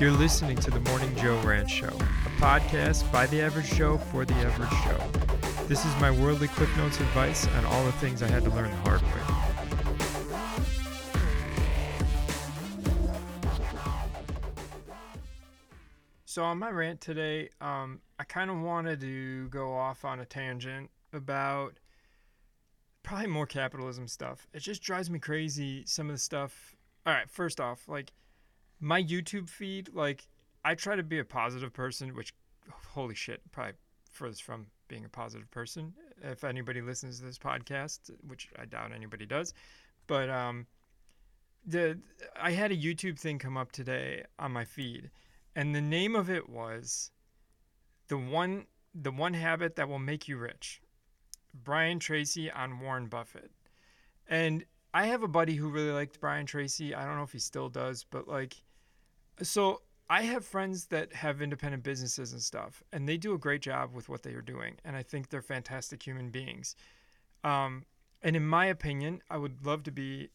You're listening to the Morning Joe Rant Show, a podcast by the average Joe for the average Joe. This is my worldly quick notes advice on all the things I had to learn the hard way. So on my rant today, um, I kind of wanted to go off on a tangent about probably more capitalism stuff. It just drives me crazy. Some of the stuff. All right, first off, like my YouTube feed, like I try to be a positive person, which holy shit, probably furthest from being a positive person. If anybody listens to this podcast, which I doubt anybody does, but um, the I had a YouTube thing come up today on my feed, and the name of it was the one the one habit that will make you rich. Brian Tracy on Warren Buffett. And I have a buddy who really liked Brian Tracy. I don't know if he still does, but like, so I have friends that have independent businesses and stuff, and they do a great job with what they are doing. And I think they're fantastic human beings. Um, and in my opinion, I would love to be,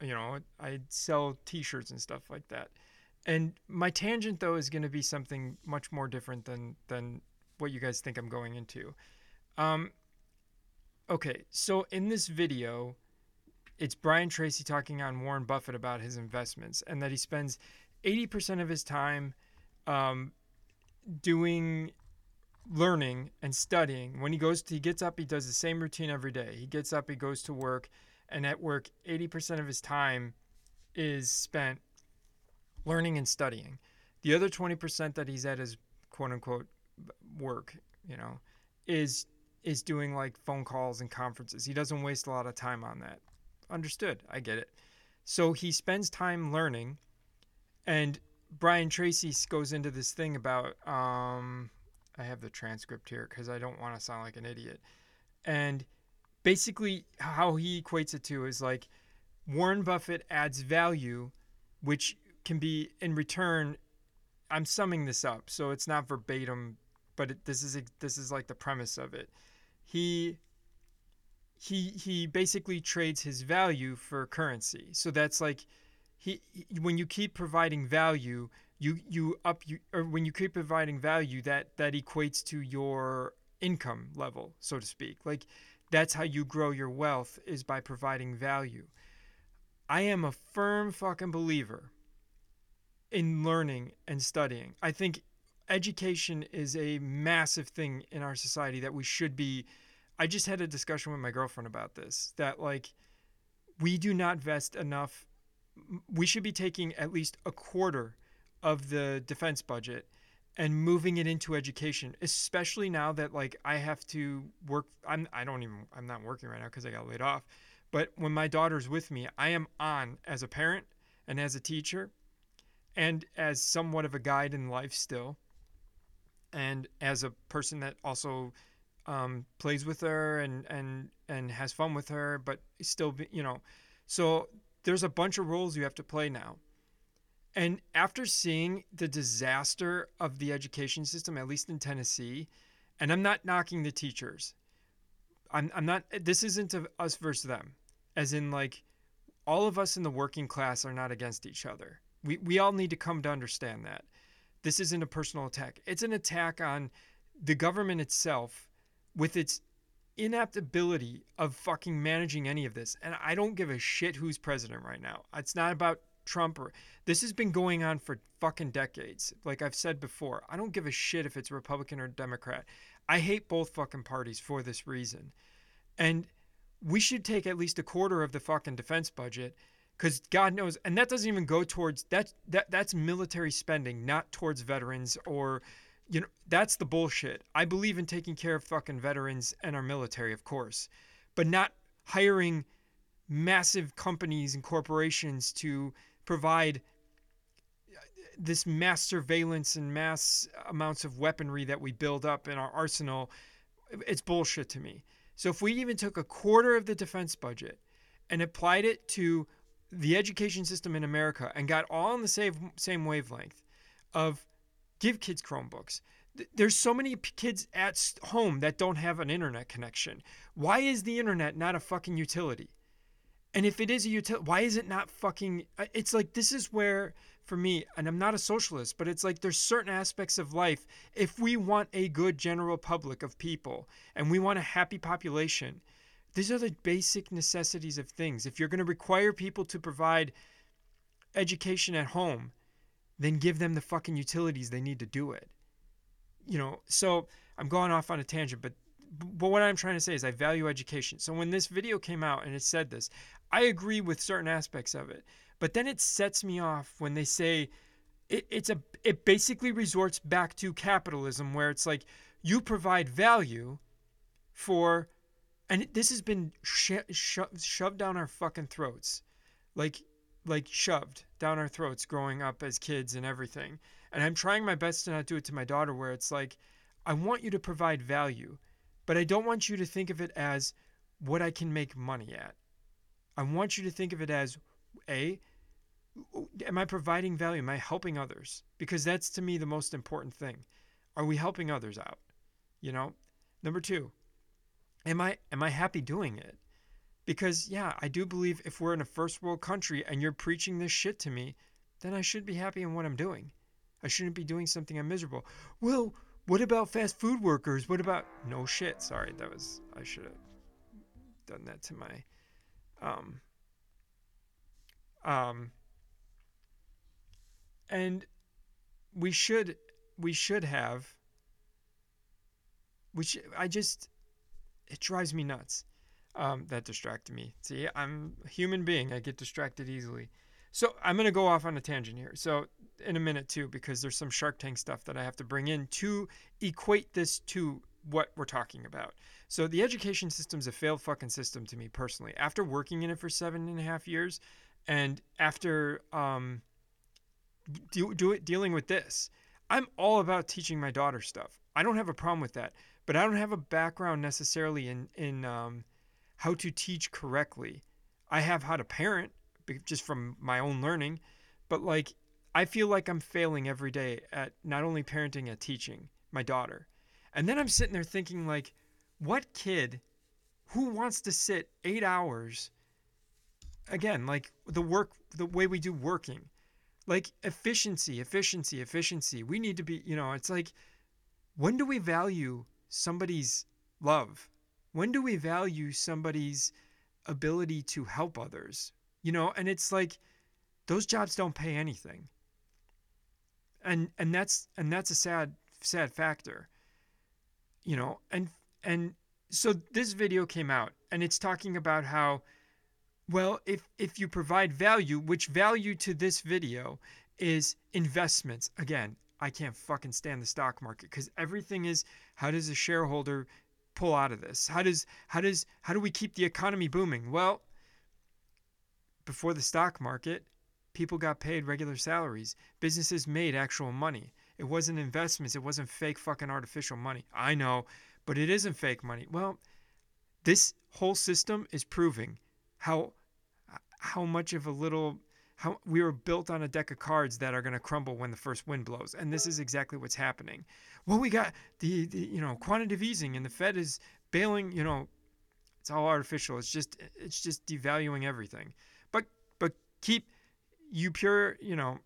you know, I sell t shirts and stuff like that. And my tangent, though, is going to be something much more different than, than what you guys think I'm going into. Um, Okay, so in this video, it's Brian Tracy talking on Warren Buffett about his investments and that he spends 80% of his time um, doing learning and studying. When he goes, to, he gets up, he does the same routine every day. He gets up, he goes to work, and at work, 80% of his time is spent learning and studying. The other 20% that he's at his quote unquote work, you know, is is doing like phone calls and conferences. He doesn't waste a lot of time on that. Understood. I get it. So he spends time learning, and Brian Tracy goes into this thing about. Um, I have the transcript here because I don't want to sound like an idiot. And basically, how he equates it to is like Warren Buffett adds value, which can be in return. I'm summing this up, so it's not verbatim, but it, this is this is like the premise of it he he he basically trades his value for currency. So that's like he, he when you keep providing value, you you up you or when you keep providing value that that equates to your income level, so to speak. Like that's how you grow your wealth is by providing value. I am a firm fucking believer in learning and studying. I think education is a massive thing in our society that we should be I just had a discussion with my girlfriend about this that like we do not vest enough we should be taking at least a quarter of the defense budget and moving it into education especially now that like I have to work I'm I don't even I'm not working right now cuz I got laid off but when my daughter's with me I am on as a parent and as a teacher and as somewhat of a guide in life still and as a person that also um, plays with her and and and has fun with her, but still, you know, so there's a bunch of roles you have to play now. And after seeing the disaster of the education system, at least in Tennessee, and I'm not knocking the teachers. I'm, I'm not, this isn't us versus them, as in, like, all of us in the working class are not against each other. We, we all need to come to understand that. This isn't a personal attack, it's an attack on the government itself with its inaptability of fucking managing any of this. And I don't give a shit who's president right now. It's not about Trump or this has been going on for fucking decades. Like I've said before, I don't give a shit if it's Republican or Democrat. I hate both fucking parties for this reason. And we should take at least a quarter of the fucking defense budget because God knows, and that doesn't even go towards that that that's military spending, not towards veterans or you know, that's the bullshit. I believe in taking care of fucking veterans and our military, of course, but not hiring massive companies and corporations to provide uh, this mass surveillance and mass amounts of weaponry that we build up in our arsenal. It's bullshit to me. So if we even took a quarter of the defense budget and applied it to the education system in America and got all on the same same wavelength of give kids Chromebooks. There's so many kids at home that don't have an internet connection. Why is the internet not a fucking utility? And if it is a utility, why is it not fucking? uh, It's like this is where, for me, and I'm not a socialist, but it's like there's certain aspects of life. If we want a good general public of people and we want a happy population, these are the basic necessities of things. If you're going to require people to provide education at home, then give them the fucking utilities they need to do it. You know, so I'm going off on a tangent, but but what I'm trying to say is I value education. So when this video came out and it said this, I agree with certain aspects of it. But then it sets me off when they say it, it's a it basically resorts back to capitalism where it's like you provide value for and this has been sho- sho- shoved down our fucking throats like like shoved down our throats growing up as kids and everything. And i'm trying my best to not do it to my daughter where it's like i want you to provide value but i don't want you to think of it as what i can make money at. I want you to think of it as a am i providing value? Am i helping others? Because that's to me the most important thing. Are we helping others out? You know? Number 2 am i am i happy doing it because yeah i do believe if we're in a first world country and you're preaching this shit to me then i should be happy in what i'm doing. I shouldn't be doing something i'm miserable. Well what about fast food workers? What about no shit sorry that was i should have done that to my um um and we should we should have Which i just it drives me nuts um, that distracted me. See, I'm a human being. I get distracted easily. So I'm going to go off on a tangent here. So in a minute too, because there's some Shark Tank stuff that I have to bring in to equate this to what we're talking about. So the education system's a failed fucking system to me personally. After working in it for seven and a half years, and after um, do, do it, dealing with this, I'm all about teaching my daughter stuff. I don't have a problem with that, but I don't have a background necessarily in in um, how to teach correctly. I have how to parent just from my own learning, but like I feel like I'm failing every day at not only parenting at teaching my daughter. And then I'm sitting there thinking like what kid who wants to sit 8 hours again like the work the way we do working like efficiency efficiency efficiency we need to be you know it's like when do we value somebody's love when do we value somebody's ability to help others? You know, and it's like those jobs don't pay anything. And and that's and that's a sad sad factor. You know, and and so this video came out and it's talking about how well, if if you provide value, which value to this video is investments. Again, I can't fucking stand the stock market because everything is how does a shareholder pull out of this? How does how does how do we keep the economy booming? Well, before the stock market, people got paid regular salaries. Businesses made actual money. It wasn't investments, it wasn't fake fucking artificial money. I know, but it isn't fake money. Well, this whole system is proving how how much of a little how we were built on a deck of cards that are going to crumble when the first wind blows and this is exactly what's happening. Well we got the, the you know quantitative easing and the fed is bailing you know it's all artificial it's just it's just devaluing everything. But but keep you pure you know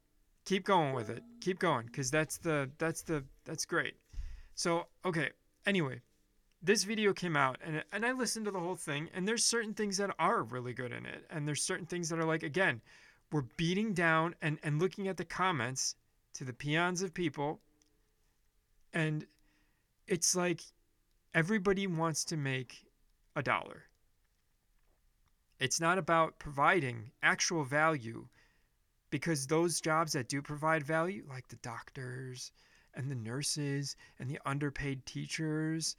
keep going with it keep going because that's the that's the that's great. So okay anyway this video came out and, and i listened to the whole thing and there's certain things that are really good in it and there's certain things that are like again we're beating down and, and looking at the comments to the peons of people. And it's like everybody wants to make a dollar. It's not about providing actual value because those jobs that do provide value like the doctors and the nurses and the underpaid teachers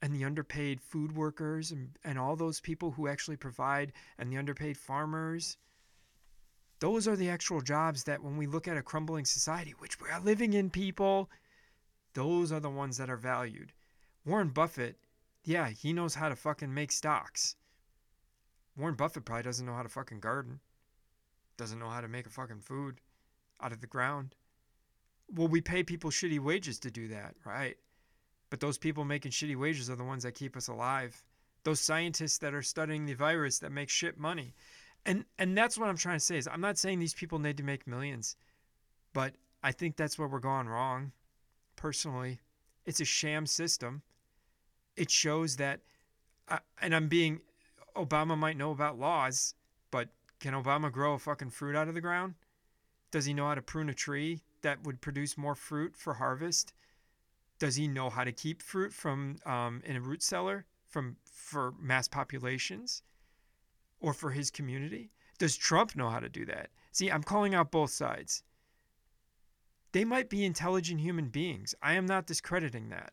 and the underpaid food workers and, and all those people who actually provide and the underpaid farmers those are the actual jobs that when we look at a crumbling society which we are living in people those are the ones that are valued warren buffett yeah he knows how to fucking make stocks warren buffett probably doesn't know how to fucking garden doesn't know how to make a fucking food out of the ground well we pay people shitty wages to do that right but those people making shitty wages are the ones that keep us alive. those scientists that are studying the virus that make shit money. And and that's what I'm trying to say is I'm not saying these people need to make millions, but I think that's where we're going wrong. Personally, it's a sham system. It shows that, uh, and I'm being, Obama might know about laws, but can Obama grow a fucking fruit out of the ground? Does he know how to prune a tree that would produce more fruit for harvest? Does he know how to keep fruit from um, in a root cellar from for mass populations? Or for his community? Does Trump know how to do that? See, I'm calling out both sides. They might be intelligent human beings. I am not discrediting that.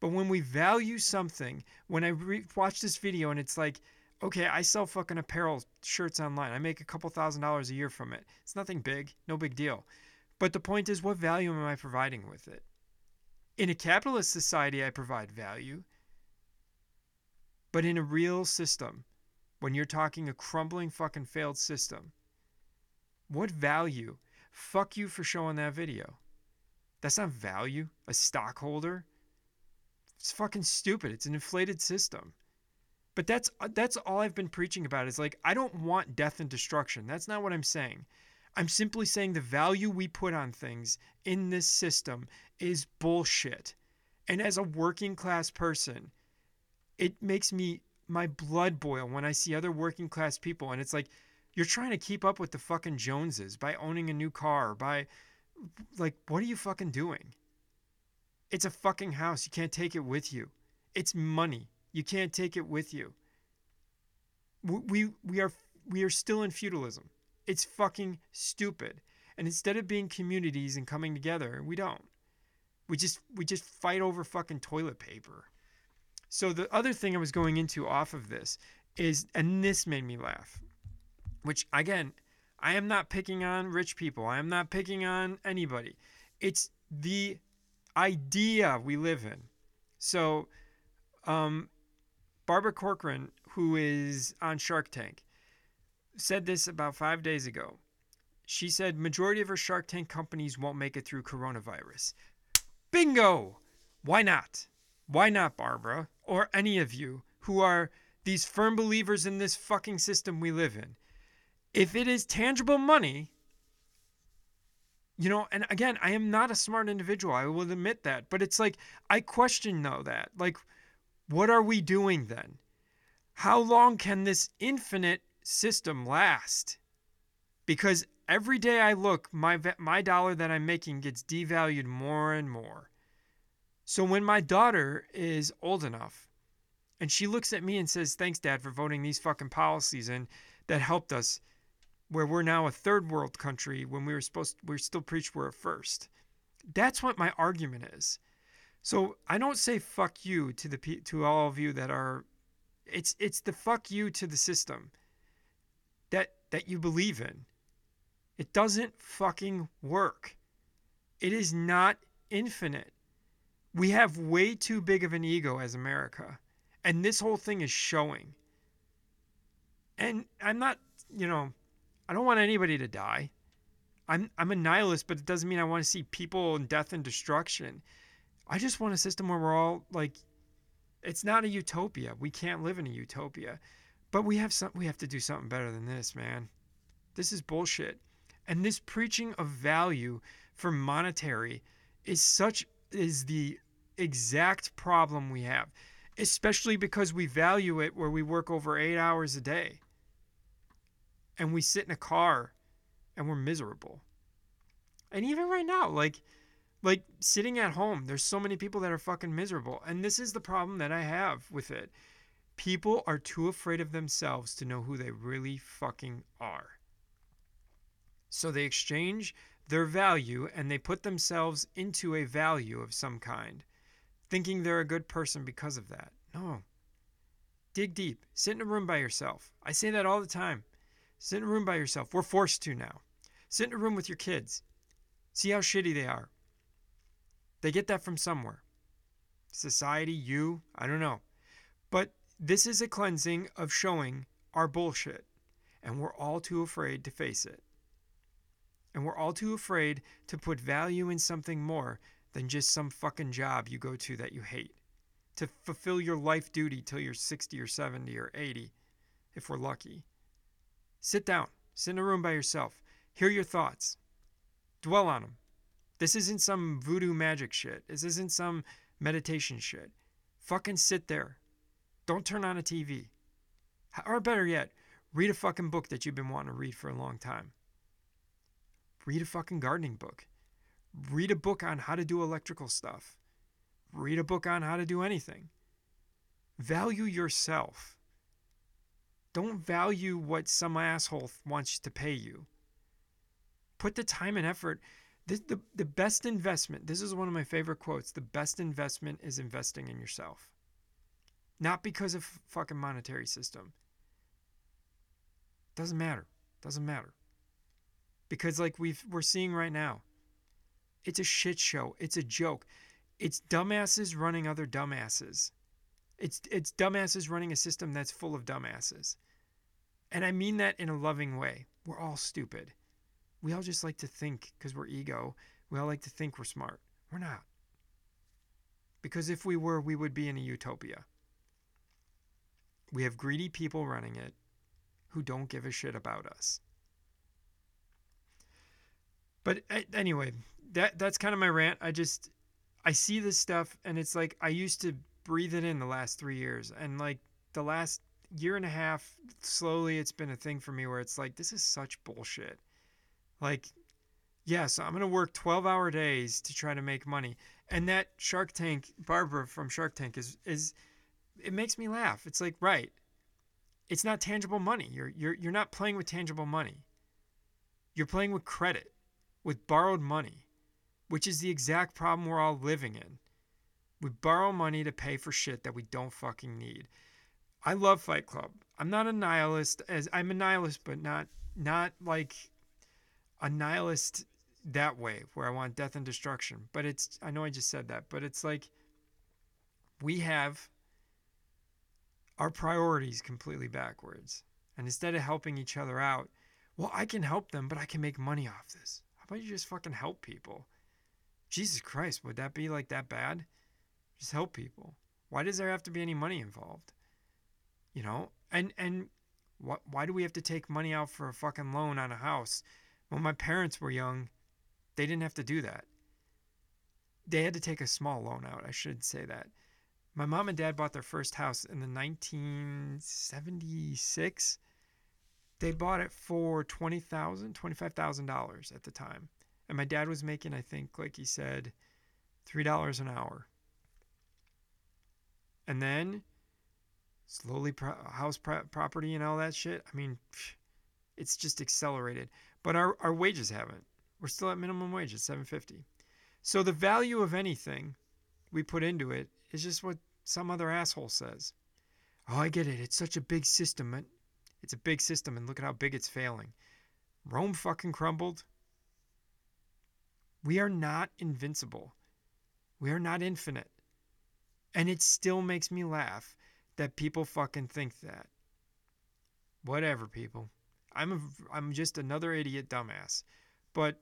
But when we value something, when I re- watch this video and it's like, okay, I sell fucking apparel shirts online. I make a couple thousand dollars a year from it. It's nothing big, no big deal. But the point is, what value am I providing with it? In a capitalist society, I provide value. But in a real system, when you're talking a crumbling fucking failed system. What value? Fuck you for showing that video. That's not value. A stockholder? It's fucking stupid. It's an inflated system. But that's uh, that's all I've been preaching about is like I don't want death and destruction. That's not what I'm saying. I'm simply saying the value we put on things in this system is bullshit. And as a working class person, it makes me my blood boil when I see other working class people and it's like you're trying to keep up with the fucking Joneses by owning a new car, by like what are you fucking doing? It's a fucking house. You can't take it with you. It's money. You can't take it with you. We we are we are still in feudalism. It's fucking stupid. And instead of being communities and coming together, we don't. We just we just fight over fucking toilet paper. So the other thing I was going into off of this is, and this made me laugh, which again, I am not picking on rich people. I am not picking on anybody. It's the idea we live in. So, um, Barbara Corcoran, who is on Shark Tank, said this about five days ago. She said majority of her Shark Tank companies won't make it through coronavirus. Bingo! Why not? Why not, Barbara? Or any of you who are these firm believers in this fucking system we live in. If it is tangible money, you know, and again, I am not a smart individual. I will admit that. But it's like, I question though that. Like, what are we doing then? How long can this infinite system last? Because every day I look, my, my dollar that I'm making gets devalued more and more. So when my daughter is old enough and she looks at me and says, Thanks, Dad, for voting these fucking policies in that helped us, where we're now a third world country when we were supposed to, we still preach we're a first. That's what my argument is. So I don't say fuck you to the to all of you that are it's it's the fuck you to the system that that you believe in. It doesn't fucking work. It is not infinite. We have way too big of an ego as America. And this whole thing is showing. And I'm not, you know, I don't want anybody to die. I'm I'm a nihilist, but it doesn't mean I want to see people in death and destruction. I just want a system where we're all like it's not a utopia. We can't live in a utopia. But we have some we have to do something better than this, man. This is bullshit. And this preaching of value for monetary is such is the exact problem we have, especially because we value it where we work over eight hours a day and we sit in a car and we're miserable. And even right now, like, like sitting at home, there's so many people that are fucking miserable. And this is the problem that I have with it. People are too afraid of themselves to know who they really fucking are. So they exchange their value and they put themselves into a value of some kind, thinking they're a good person because of that. No. Dig deep. Sit in a room by yourself. I say that all the time. Sit in a room by yourself. We're forced to now. Sit in a room with your kids. See how shitty they are. They get that from somewhere. Society, you, I don't know. But this is a cleansing of showing our bullshit, and we're all too afraid to face it. And we're all too afraid to put value in something more than just some fucking job you go to that you hate. to fulfill your life duty till you're 60 or 70 or 80, if we're lucky. Sit down, sit in a room by yourself, hear your thoughts, dwell on them. This isn't some voodoo magic shit. This isn't some meditation shit. Fucking sit there. Don't turn on a TV. Or better yet, read a fucking book that you've been wanting to read for a long time. Read a fucking gardening book. Read a book on how to do electrical stuff. Read a book on how to do anything. Value yourself. Don't value what some asshole wants to pay you. Put the time and effort. The, the, the best investment, this is one of my favorite quotes the best investment is investing in yourself. Not because of fucking monetary system. Doesn't matter. Doesn't matter. Because like we've we're seeing right now, it's a shit show. It's a joke. It's dumbasses running other dumbasses. It's it's dumbasses running a system that's full of dumbasses. And I mean that in a loving way. We're all stupid. We all just like to think because we're ego. We all like to think we're smart. We're not. Because if we were, we would be in a utopia. We have greedy people running it who don't give a shit about us. But anyway, that that's kind of my rant. I just I see this stuff and it's like I used to breathe it in the last 3 years and like the last year and a half slowly it's been a thing for me where it's like this is such bullshit. Like yes, I'm going to work 12-hour days to try to make money. And that Shark Tank Barbara from Shark Tank is is it makes me laugh. It's like, right. It's not tangible money. You're you're you're not playing with tangible money. You're playing with credit, with borrowed money which is the exact problem we're all living in. We borrow money to pay for shit that we don't fucking need. I love Fight Club. I'm not a nihilist as I'm a nihilist, but not not like a nihilist that way where I want death and destruction. But it's I know I just said that, but it's like we have our priorities completely backwards. And instead of helping each other out, well, I can help them, but I can make money off this. How about you just fucking help people? Jesus Christ, would that be like that bad? Just help people. Why does there have to be any money involved? You know, and and what? Why do we have to take money out for a fucking loan on a house? When my parents were young, they didn't have to do that. They had to take a small loan out. I should say that. My mom and dad bought their first house in the 1976. They bought it for $20,000, $25,000 at the time. And my dad was making, I think, like he said, $3 an hour. And then slowly pro- house pro- property and all that shit. I mean, it's just accelerated. But our, our wages haven't. We're still at minimum wage at 750. So the value of anything we put into it is just what some other asshole says. Oh, I get it. It's such a big system. It's a big system, and look at how big it's failing. Rome fucking crumbled. We are not invincible. We are not infinite. And it still makes me laugh that people fucking think that. Whatever, people. I'm a, I'm just another idiot dumbass. But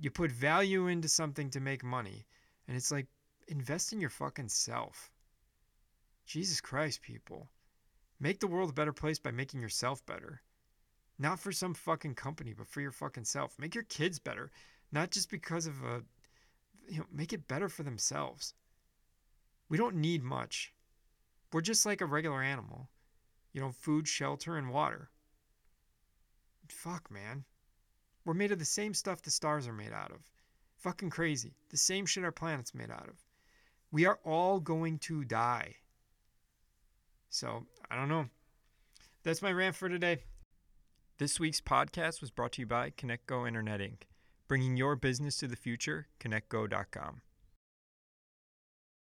you put value into something to make money, and it's like invest in your fucking self. Jesus Christ, people. Make the world a better place by making yourself better. Not for some fucking company, but for your fucking self. Make your kids better. Not just because of a you know make it better for themselves. We don't need much. We're just like a regular animal. You know food shelter and water. Fuck man. We're made of the same stuff the stars are made out of. Fucking crazy. The same shit our planet's made out of. We are all going to die so i don't know. That's my rant for today. This week's podcast was brought to you by ConnectGo Internet Inc. Bringing your business to the future, connectgo.com.